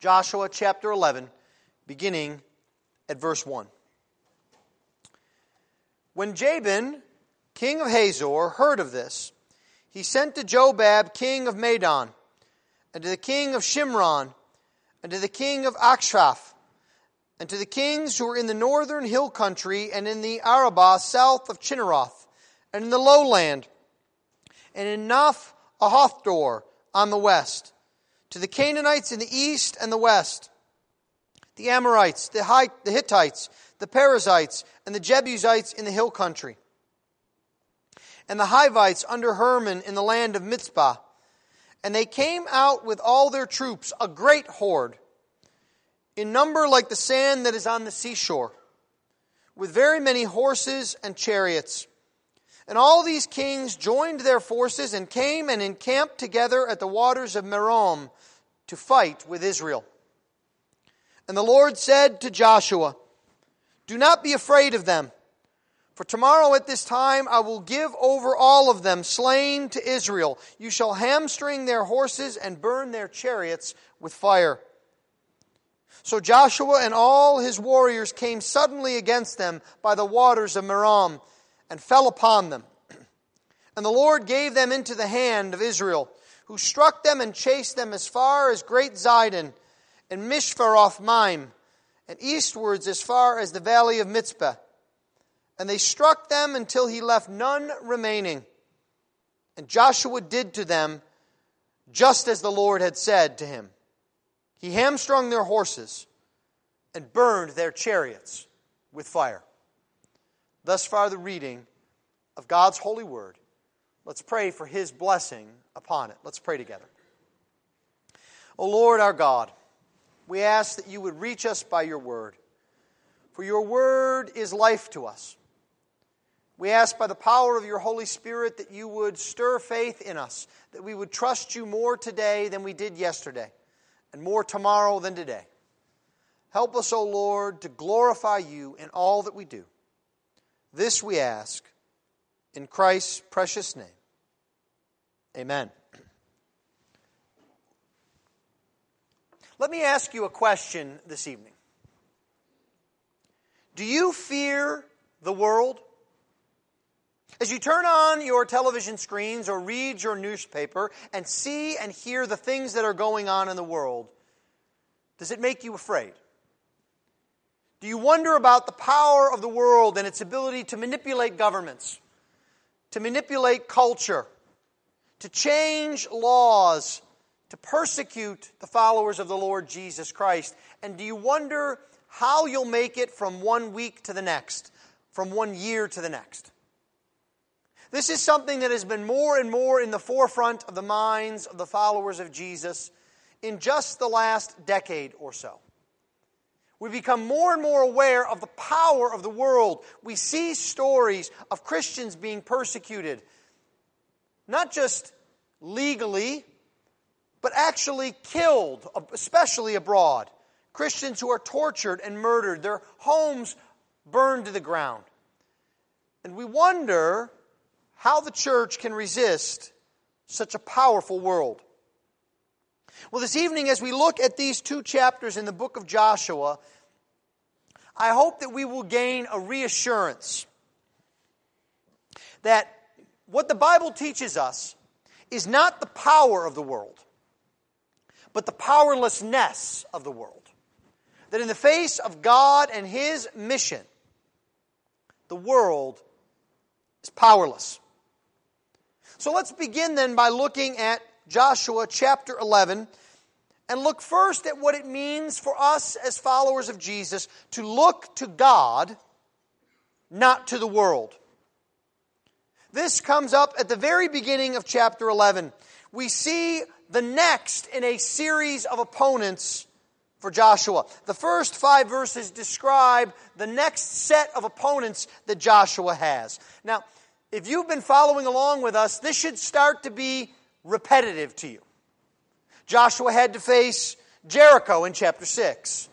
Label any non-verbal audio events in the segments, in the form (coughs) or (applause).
Joshua chapter 11, beginning at verse 1. When Jabin, king of Hazor, heard of this, he sent to Jobab, king of Madon, and to the king of Shimron, and to the king of Achshaph, and to the kings who were in the northern hill country, and in the Arabah south of Chinneroth, and in the lowland, and in Naph Ahothdor on the west to the Canaanites in the east and the west, the Amorites, the, Hittites, the Perizzites, and the Jebusites in the hill country, and the Hivites under Hermon in the land of Mizpah. And they came out with all their troops, a great horde, in number like the sand that is on the seashore, with very many horses and chariots. And all these kings joined their forces and came and encamped together at the waters of Merom to fight with Israel. And the Lord said to Joshua, Do not be afraid of them, for tomorrow at this time I will give over all of them slain to Israel. You shall hamstring their horses and burn their chariots with fire. So Joshua and all his warriors came suddenly against them by the waters of Merom and fell upon them. (clears throat) And the Lord gave them into the hand of Israel, who struck them and chased them as far as Great Zidon and Misrephoth Maim, and eastwards as far as the valley of Mizpeh. And they struck them until he left none remaining. And Joshua did to them just as the Lord had said to him. He hamstrung their horses and burned their chariots with fire. Thus far, the reading of God's holy word. Let's pray for his blessing upon it. Let's pray together. O Lord our God, we ask that you would reach us by your word, for your word is life to us. We ask by the power of your Holy Spirit that you would stir faith in us, that we would trust you more today than we did yesterday, and more tomorrow than today. Help us, O Lord, to glorify you in all that we do. This we ask in Christ's precious name. Amen. Let me ask you a question this evening. Do you fear the world? As you turn on your television screens or read your newspaper and see and hear the things that are going on in the world, does it make you afraid? Do you wonder about the power of the world and its ability to manipulate governments, to manipulate culture, to change laws, to persecute the followers of the Lord Jesus Christ? And do you wonder how you'll make it from one week to the next, from one year to the next? This is something that has been more and more in the forefront of the minds of the followers of Jesus in just the last decade or so we become more and more aware of the power of the world. We see stories of Christians being persecuted, not just legally, but actually killed, especially abroad. Christians who are tortured and murdered, their homes burned to the ground. And we wonder how the church can resist such a powerful world. Well, this evening, as we look at these two chapters in the book of Joshua, I hope that we will gain a reassurance that what the Bible teaches us is not the power of the world, but the powerlessness of the world. That in the face of God and His mission, the world is powerless. So let's begin then by looking at Joshua chapter 11 and look first at what it means for us as followers of Jesus to look to God, not to the world. This comes up at the very beginning of chapter 11. We see the next in a series of opponents for Joshua. The first five verses describe the next set of opponents that Joshua has. Now, if you've been following along with us, this should start to be repetitive to you. Joshua had to face Jericho in chapter 6.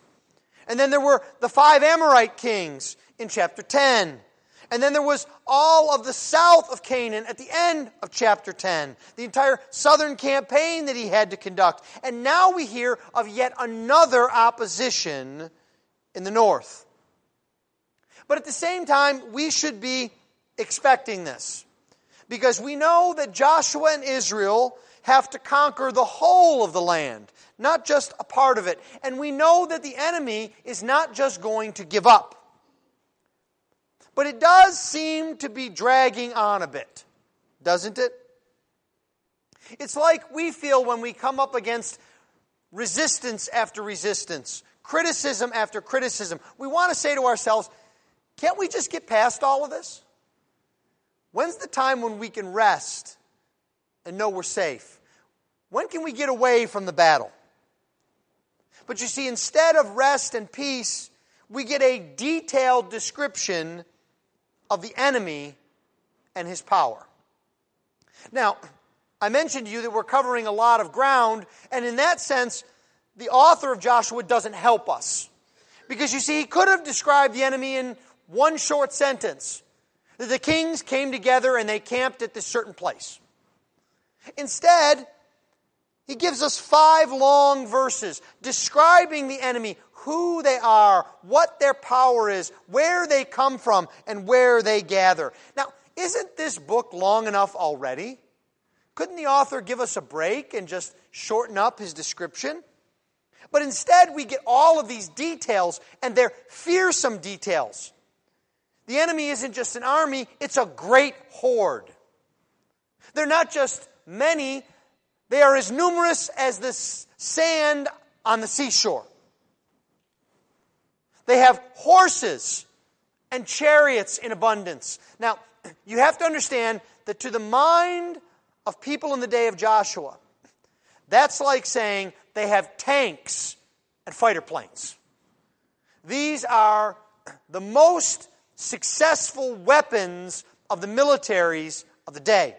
And then there were the five Amorite kings in chapter 10. And then there was all of the south of Canaan at the end of chapter 10, the entire southern campaign that he had to conduct. And now we hear of yet another opposition in the north. But at the same time, we should be expecting this. Because we know that Joshua and Israel have to conquer the whole of the land, not just a part of it. And we know that the enemy is not just going to give up. But it does seem to be dragging on a bit, doesn't it? It's like we feel when we come up against resistance after resistance, criticism after criticism. We want to say to ourselves, can't we just get past all of this? When's the time when we can rest and know we're safe? When can we get away from the battle? But you see, instead of rest and peace, we get a detailed description of the enemy and his power. Now, I mentioned to you that we're covering a lot of ground, and in that sense, the author of Joshua doesn't help us. Because you see, he could have described the enemy in one short sentence that the kings came together and they camped at this certain place. Instead, he gives us five long verses describing the enemy, who they are, what their power is, where they come from, and where they gather. Now, isn't this book long enough already? Couldn't the author give us a break and just shorten up his description? But instead, we get all of these details, and they're fearsome details. The enemy isn't just an army, it's a great horde. They're not just many, they are as numerous as the sand on the seashore. They have horses and chariots in abundance. Now, (clears throat) you have to understand that to the mind of people in the day of Joshua, that's like saying they have tanks and fighter planes. These are (clears throat) the most successful weapons of the militaries of the day.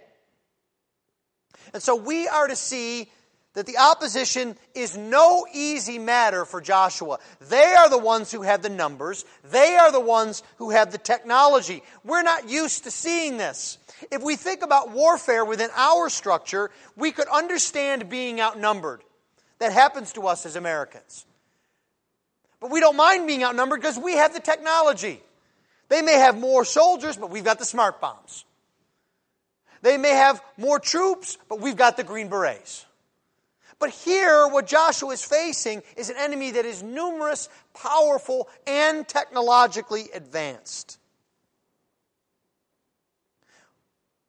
And so we are to see that the opposition is no easy matter for Joshua. They are the ones who have the numbers, they are the ones who have the technology. We're not used to seeing this. If we think about warfare within our structure, we could understand being outnumbered. That happens to us as Americans. But we don't mind being outnumbered because we have the technology. They may have more soldiers, but we've got the smart bombs. They may have more troops, but we've got the Green Berets. But here, what Joshua is facing is an enemy that is numerous, powerful, and technologically advanced.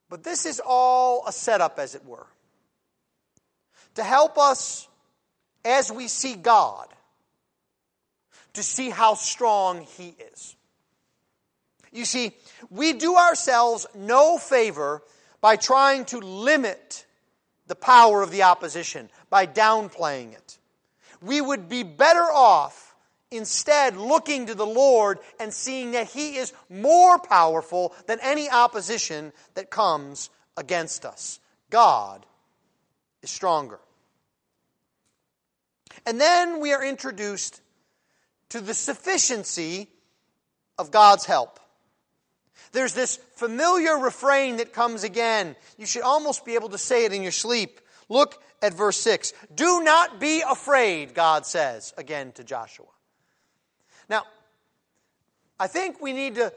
But this is all a setup, as it were, to help us as we see God, to see how strong He is. You see, we do ourselves no favor by trying to limit the power of the opposition, by downplaying it. We would be better off instead looking to the Lord and seeing that He is more powerful than any opposition that comes against us. God is stronger. And then we are introduced to the sufficiency of God's help. There's this familiar refrain that comes again. You should almost be able to say it in your sleep. Look at verse 6. Do not be afraid, God says again to Joshua. Now, I think we need to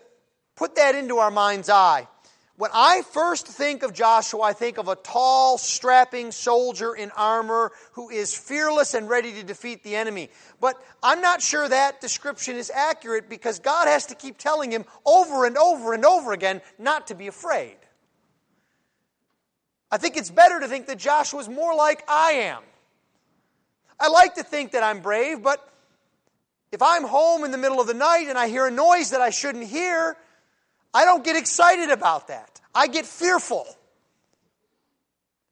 put that into our mind's eye. When I first think of Joshua, I think of a tall, strapping soldier in armor who is fearless and ready to defeat the enemy. But I'm not sure that description is accurate because God has to keep telling him over and over and over again not to be afraid. I think it's better to think that Joshua is more like I am. I like to think that I'm brave, but if I'm home in the middle of the night and I hear a noise that I shouldn't hear, I don't get excited about that. I get fearful.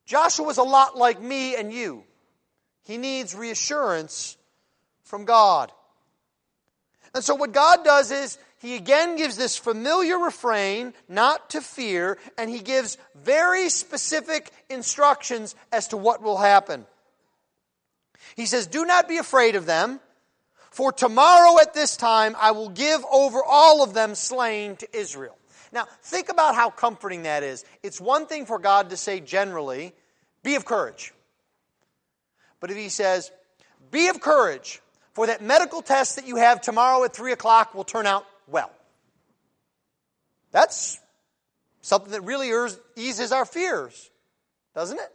Joshua was a lot like me and you. He needs reassurance from God. And so, what God does is, He again gives this familiar refrain, not to fear, and He gives very specific instructions as to what will happen. He says, Do not be afraid of them, for tomorrow at this time I will give over all of them slain to Israel. Now, think about how comforting that is. It's one thing for God to say generally, be of courage. But if He says, be of courage, for that medical test that you have tomorrow at 3 o'clock will turn out well. That's something that really eases our fears, doesn't it?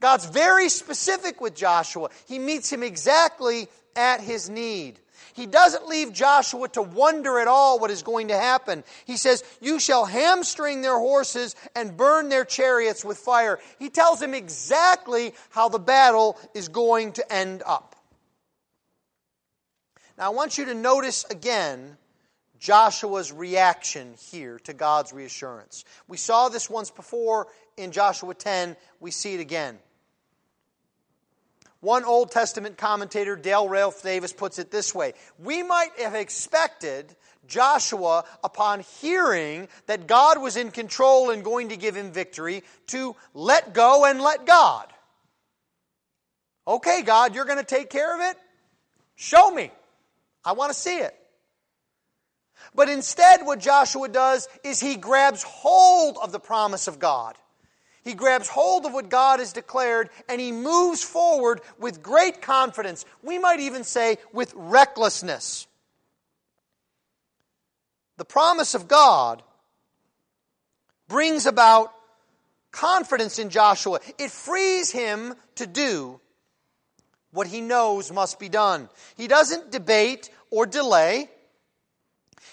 God's very specific with Joshua. He meets him exactly at his need. He doesn't leave Joshua to wonder at all what is going to happen. He says, You shall hamstring their horses and burn their chariots with fire. He tells him exactly how the battle is going to end up. Now, I want you to notice again Joshua's reaction here to God's reassurance. We saw this once before in Joshua 10, we see it again. One Old Testament commentator, Dale Ralph Davis, puts it this way We might have expected Joshua, upon hearing that God was in control and going to give him victory, to let go and let God. Okay, God, you're going to take care of it? Show me. I want to see it. But instead, what Joshua does is he grabs hold of the promise of God. He grabs hold of what God has declared and he moves forward with great confidence. We might even say with recklessness. The promise of God brings about confidence in Joshua. It frees him to do what he knows must be done. He doesn't debate or delay.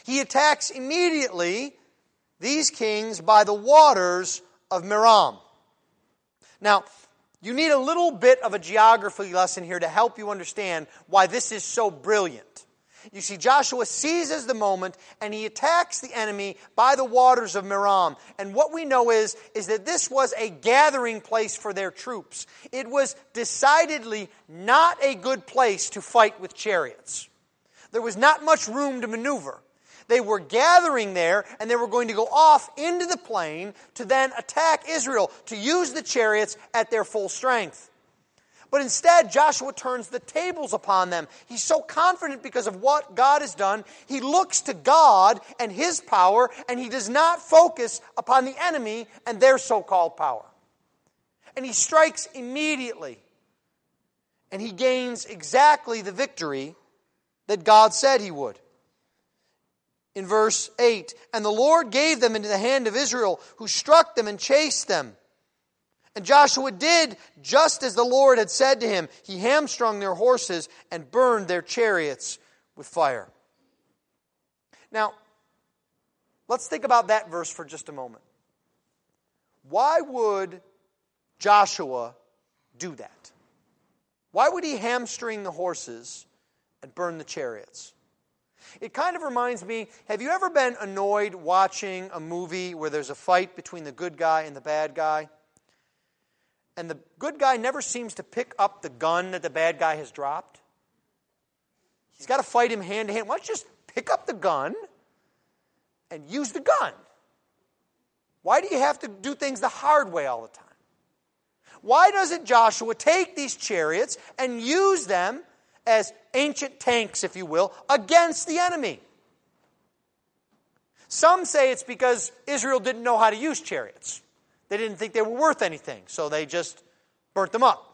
He attacks immediately these kings by the waters of Merom. Now, you need a little bit of a geography lesson here to help you understand why this is so brilliant. You see, Joshua seizes the moment and he attacks the enemy by the waters of Merom. And what we know is, is that this was a gathering place for their troops. It was decidedly not a good place to fight with chariots. There was not much room to maneuver. They were gathering there and they were going to go off into the plain to then attack Israel, to use the chariots at their full strength. But instead, Joshua turns the tables upon them. He's so confident because of what God has done. He looks to God and his power, and he does not focus upon the enemy and their so called power. And he strikes immediately. And he gains exactly the victory that God said he would in verse 8 And the Lord gave them into the hand of Israel, who struck them and chased them. And Joshua did just as the Lord had said to him. He hamstrung their horses and burned their chariots with fire. Now, let's think about that verse for just a moment. Why would Joshua do that? Why would he hamstring the horses and burn the chariots? It kind of reminds me have you ever been annoyed watching a movie where there's a fight between the good guy and the bad guy? And the good guy never seems to pick up the gun that the bad guy has dropped? He's got to fight him hand to hand. Why don't you just pick up the gun and use the gun? Why do you have to do things the hard way all the time? Why doesn't Joshua take these chariots and use them as ancient tanks, if you will, against the enemy. Some say it's because Israel didn't know how to use chariots. They didn't think they were worth anything, so they just burnt them up.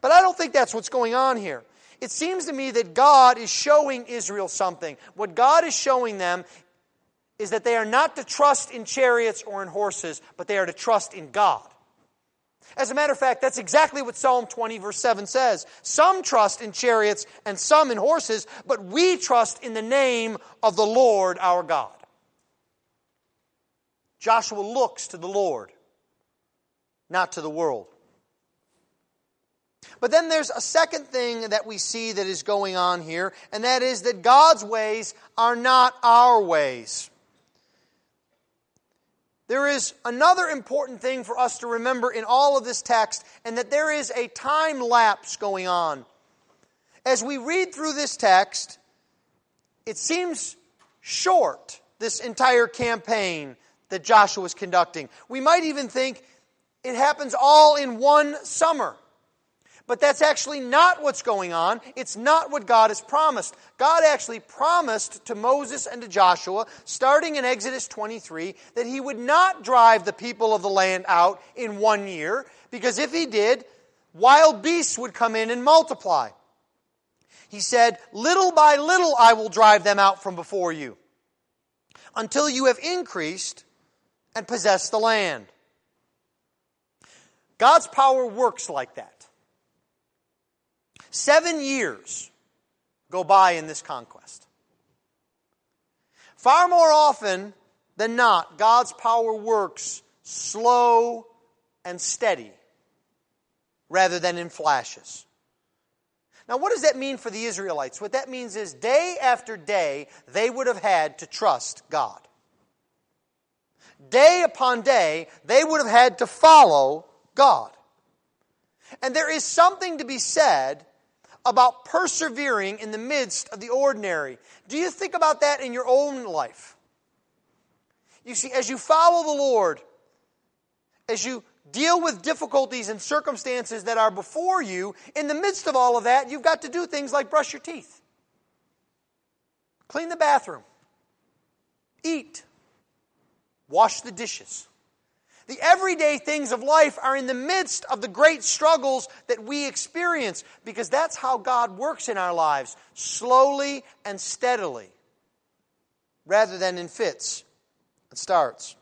But I don't think that's what's going on here. It seems to me that God is showing Israel something. What God is showing them is that they are not to trust in chariots or in horses, but they are to trust in God. As a matter of fact, that's exactly what Psalm 20, verse 7 says. Some trust in chariots and some in horses, but we trust in the name of the Lord our God. Joshua looks to the Lord, not to the world. But then there's a second thing that we see that is going on here, and that is that God's ways are not our ways. There is another important thing for us to remember in all of this text, and that there is a time lapse going on. As we read through this text, it seems short, this entire campaign that Joshua is conducting. We might even think it happens all in one summer. But that's actually not what's going on. It's not what God has promised. God actually promised to Moses and to Joshua, starting in Exodus 23, that he would not drive the people of the land out in one year, because if he did, wild beasts would come in and multiply. He said, Little by little I will drive them out from before you, until you have increased and possessed the land. God's power works like that. Seven years go by in this conquest. Far more often than not, God's power works slow and steady rather than in flashes. Now, what does that mean for the Israelites? What that means is day after day, they would have had to trust God. Day upon day, they would have had to follow God. And there is something to be said about persevering in the midst of the ordinary. Do you think about that in your own life? You see, as you follow the Lord, as you deal with difficulties and circumstances that are before you, in the midst of all of that, you've got to do things like brush your teeth, clean the bathroom, eat, wash the dishes. The everyday things of life are in the midst of the great struggles that we experience because that's how God works in our lives, slowly and steadily, rather than in fits and starts.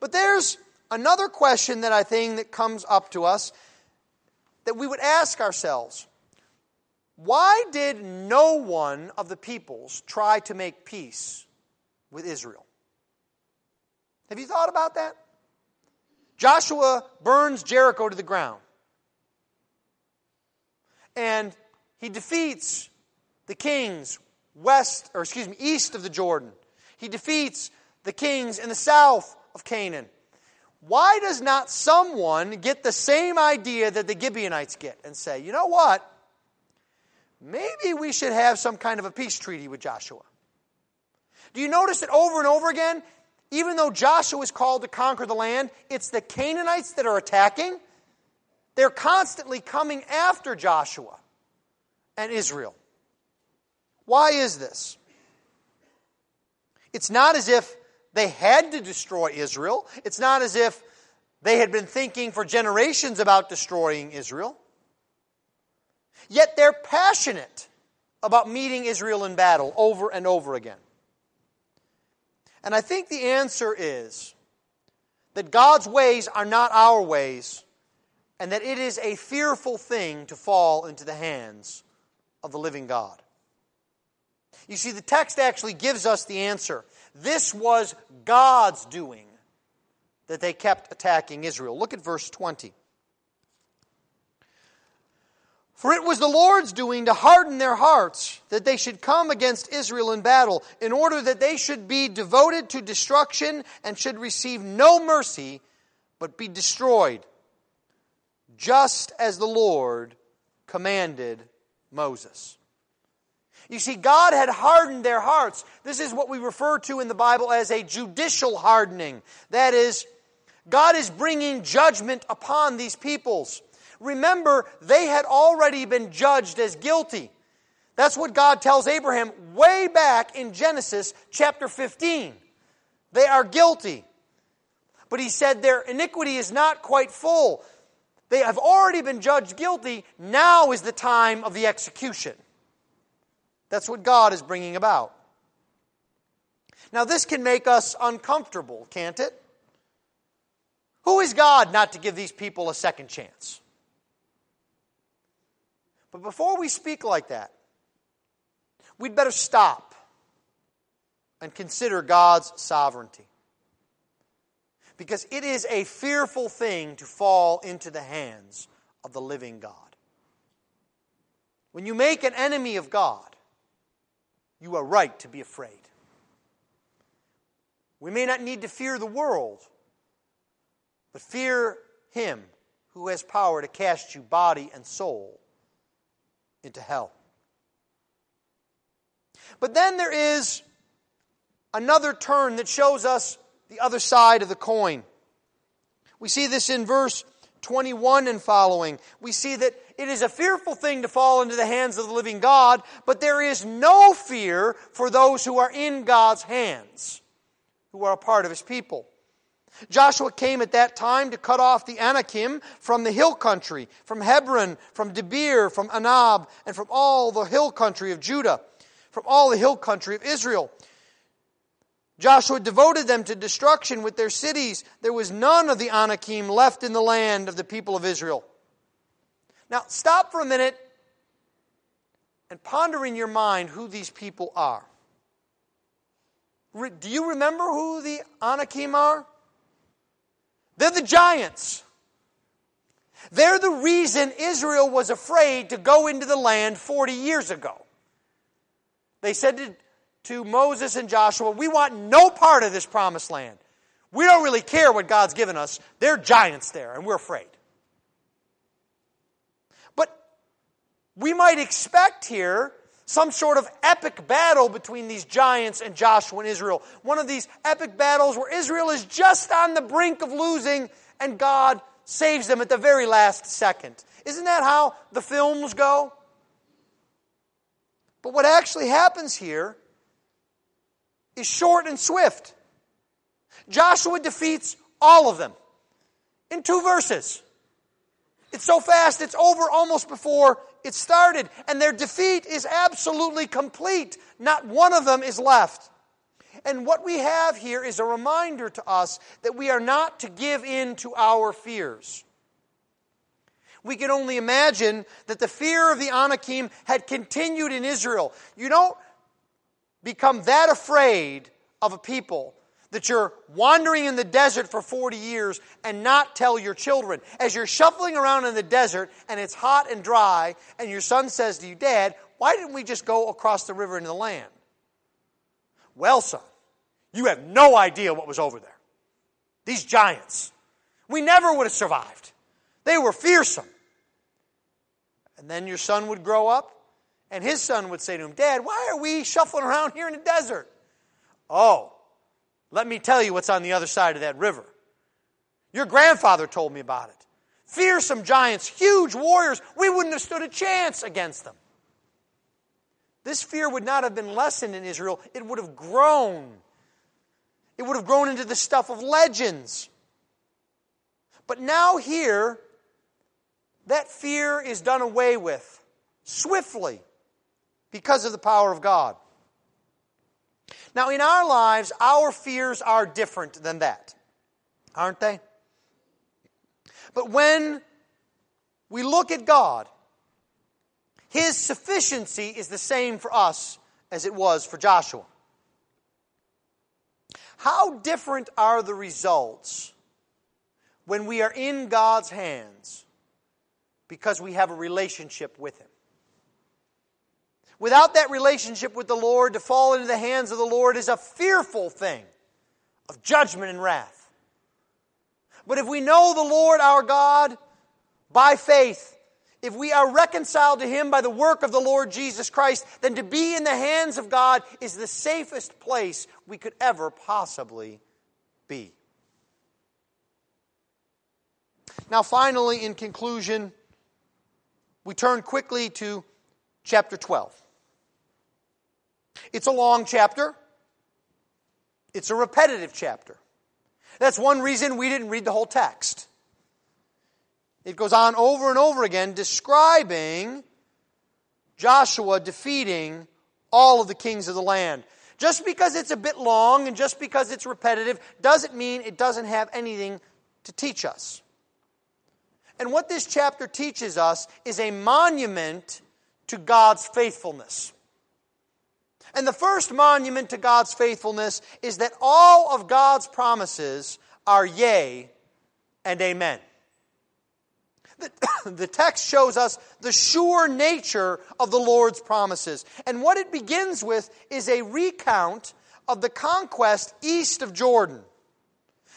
But there's another question that I think that comes up to us that we would ask ourselves. Why did no one of the peoples try to make peace with Israel? Have you thought about that? Joshua burns Jericho to the ground. And he defeats the kings west, or excuse me, east of the Jordan. He defeats the kings in the south of Canaan. Why does not someone get the same idea that the Gibeonites get and say, you know what? Maybe we should have some kind of a peace treaty with Joshua. Do you notice that over and over again, even though Joshua is called to conquer the land, it's the Canaanites that are attacking. They're constantly coming after Joshua and Israel. Why is this? It's not as if they had to destroy Israel. It's not as if they had been thinking for generations about destroying Israel. Yet they're passionate about meeting Israel in battle over and over again. And I think the answer is that God's ways are not our ways, and that it is a fearful thing to fall into the hands of the living God. You see, the text actually gives us the answer. This was God's doing that they kept attacking Israel. Look at verse 20. For it was the Lord's doing to harden their hearts, that they should come against Israel in battle, in order that they should be devoted to destruction and should receive no mercy, but be destroyed, just as the Lord commanded Moses. You see, God had hardened their hearts. This is what we refer to in the Bible as a judicial hardening. That is, God is bringing judgment upon these peoples. Remember, they had already been judged as guilty. That's what God tells Abraham way back in Genesis chapter 15. They are guilty. But he said their iniquity is not quite full. They have already been judged guilty. Now is the time of the execution. That's what God is bringing about. Now, this can make us uncomfortable, can't it? Who is God not to give these people a second chance? But before we speak like that, we'd better stop and consider God's sovereignty. Because it is a fearful thing to fall into the hands of the living God. When you make an enemy of God, you are right to be afraid. We may not need to fear the world, but fear Him who has power to cast you body and soul into hell. But then there is another turn that shows us the other side of the coin. We see this in verse 21 and following, we see that it is a fearful thing to fall into the hands of the living God, but there is no fear for those who are in God's hands, who are a part of his people. Joshua came at that time to cut off the Anakim from the hill country, from Hebron, from Debir, from Anab, and from all the hill country of Judah, from all the hill country of Israel. Joshua devoted them to destruction with their cities. There was none of the Anakim left in the land of the people of Israel. Now, stop for a minute and ponder in your mind who these people are. Do you remember who the Anakim are? They're the giants. They're the reason Israel was afraid to go into the land 40 years ago. They said to, to Moses and Joshua, We want no part of this promised land. We don't really care what God's given us. They're giants there, and we're afraid. But we might expect here some sort of epic battle between these giants and Joshua and Israel. One of these epic battles where Israel is just on the brink of losing and God saves them at the very last second. Isn't that how the films go? But what actually happens here is short and swift. Joshua defeats all of them in two verses. It's so fast, it's over almost before it started, and their defeat is absolutely complete. Not one of them is left. And what we have here is a reminder to us that we are not to give in to our fears. We can only imagine that the fear of the Anakim had continued in Israel. You don't become that afraid of a people that you're wandering in the desert for 40 years and not tell your children. As you're shuffling around in the desert and it's hot and dry, and your son says to you, Dad, why didn't we just go across the river into the land? Well, son, you have no idea what was over there. These giants. We never would have survived. They were fearsome. And then your son would grow up, and his son would say to him, Dad, why are we shuffling around here in the desert? Oh, let me tell you what's on the other side of that river. Your grandfather told me about it. Fearsome giants, huge warriors. We wouldn't have stood a chance against them. This fear would not have been lessened in Israel, it would have grown. It would have grown into the stuff of legends. But now, here, that fear is done away with swiftly because of the power of God. Now, in our lives, our fears are different than that, aren't they? But when we look at God, His sufficiency is the same for us as it was for Joshua. How different are the results when we are in God's hands because we have a relationship with Him? Without that relationship with the Lord, to fall into the hands of the Lord is a fearful thing of judgment and wrath. But if we know the Lord our God by faith, if we are reconciled to Him by the work of the Lord Jesus Christ, then to be in the hands of God is the safest place we could ever possibly be. Now, finally, in conclusion, we turn quickly to chapter 12. It's a long chapter. It's a repetitive chapter. That's one reason we didn't read the whole text. It goes on over and over again describing Joshua defeating all of the kings of the land. Just because it's a bit long and just because it's repetitive doesn't mean it doesn't have anything to teach us. And what this chapter teaches us is a monument to God's faithfulness. And the first monument to God's faithfulness is that all of God's promises are yea and amen. The, (coughs) the, text shows us the sure nature of the Lord's promises. And what it begins with is a recount of the conquest east of Jordan.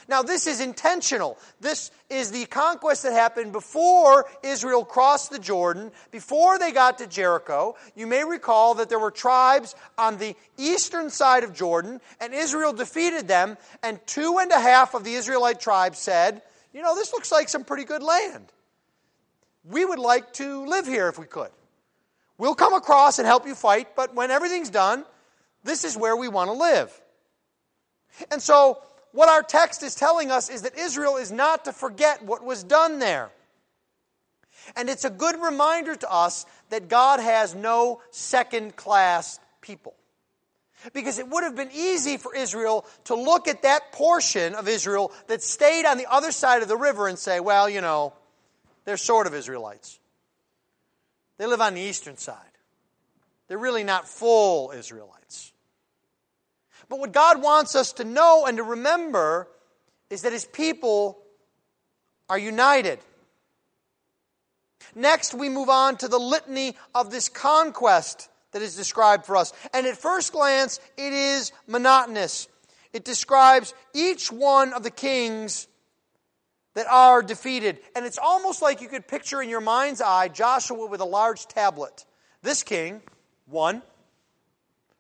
Now, this is intentional. This is the conquest that happened before Israel crossed the Jordan, before they got to Jericho. You may recall that there were tribes on the eastern side of Jordan, and Israel defeated them, and two and a half of the Israelite tribes said, you know, this looks like some pretty good land. We would like to live here if we could. We'll come across and help you fight, but when everything's done, this is where we want to live. And so, what our text is telling us is that Israel is not to forget what was done there. And it's a good reminder to us that God has no second class people. Because it would have been easy for Israel to look at that portion of Israel that stayed on the other side of the river and say, well, you know, they're sort of Israelites. They live on the eastern side. They're really not full Israelites. But what God wants us to know and to remember is that His people are united. Next, we move on to the litany of this conquest that is described for us. And at first glance, it is monotonous. It describes each one of the kings that are defeated. And it's almost like you could picture in your mind's eye Joshua with a large tablet. This king, one.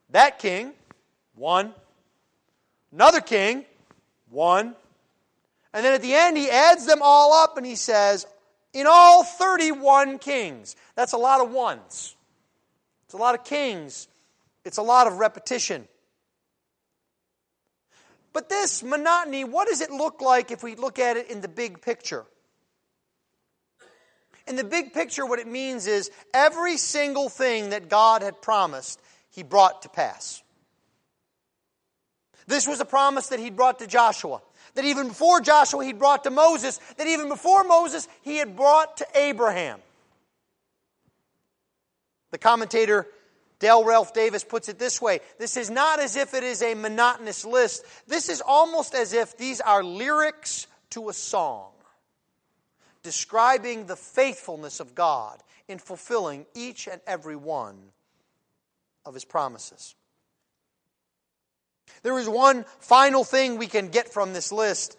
That king, one. Another king, one. And then at the end, he adds them all up and he says, in all 31 kings. That's a lot of ones. It's a lot of kings. It's a lot of repetition. But this monotony, what does it look like if we look at it in the big picture? In the big picture, what it means is every single thing that God had promised, He brought to pass. This was a promise that He brought to Joshua. That even before Joshua, He brought to Moses. That even before Moses, He had brought to Abraham. The commentator Dale Ralph Davis puts it this way This is not as if it is a monotonous list. This is almost as if these are lyrics to a song describing the faithfulness of God in fulfilling each and every one of His promises. There is one final thing we can get from this list,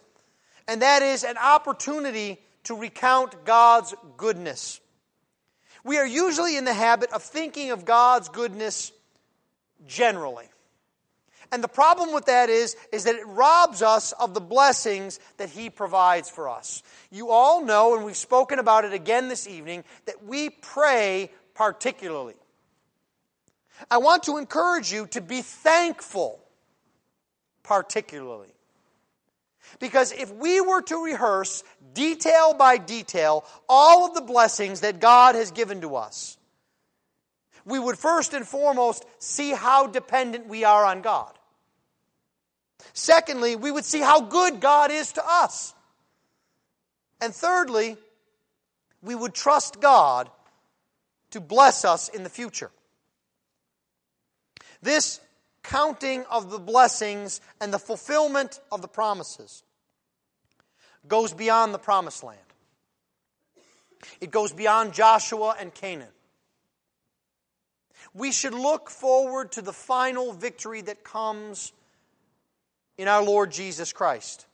and that is an opportunity to recount God's goodness we are usually in the habit of thinking of God's goodness generally. And the problem with that is, is that it robs us of the blessings that He provides for us. You all know, and we've spoken about it again this evening, that we pray particularly. I want to encourage you to be thankful particularly. Because if we were to rehearse detail by detail all of the blessings that God has given to us, we would first and foremost see how dependent we are on God. Secondly, we would see how good God is to us. And thirdly, we would trust God to bless us in the future. This counting of the blessings and the fulfillment of the promises goes beyond the promised land. It goes beyond Joshua and Canaan. We should look forward to the final victory that comes in our Lord Jesus Christ.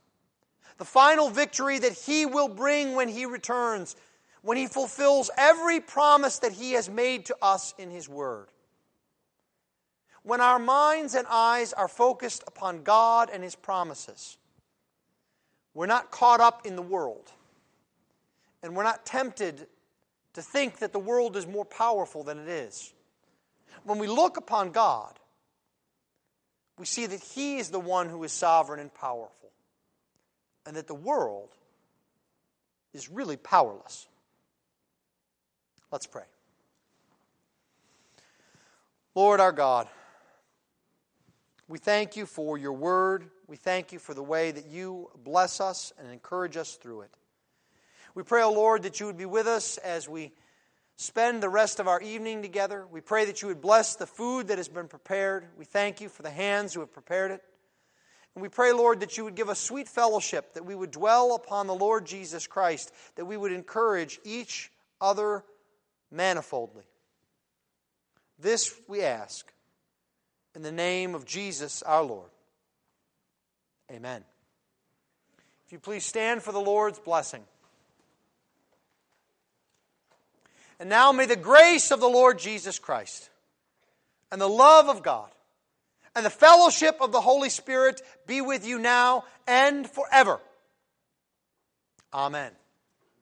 The final victory that He will bring when He returns, when He fulfills every promise that He has made to us in His Word. When our minds and eyes are focused upon God and His promises, we're not caught up in the world. And we're not tempted to think that the world is more powerful than it is. When we look upon God, we see that He is the one who is sovereign and powerful, and that the world is really powerless. Let's pray. Lord our God, we thank you for your word. We thank you for the way that you bless us and encourage us through it. We pray, O oh Lord, that you would be with us as we spend the rest of our evening together. We pray that you would bless the food that has been prepared. We thank you for the hands who have prepared it. And we pray, Lord, that you would give us sweet fellowship, that we would dwell upon the Lord Jesus Christ, that we would encourage each other manifoldly. This we ask in the name of Jesus our Lord. Amen. If you please stand for the Lord's blessing. And now may the grace of the Lord Jesus Christ and the love of God and the fellowship of the Holy Spirit be with you now and forever. Amen.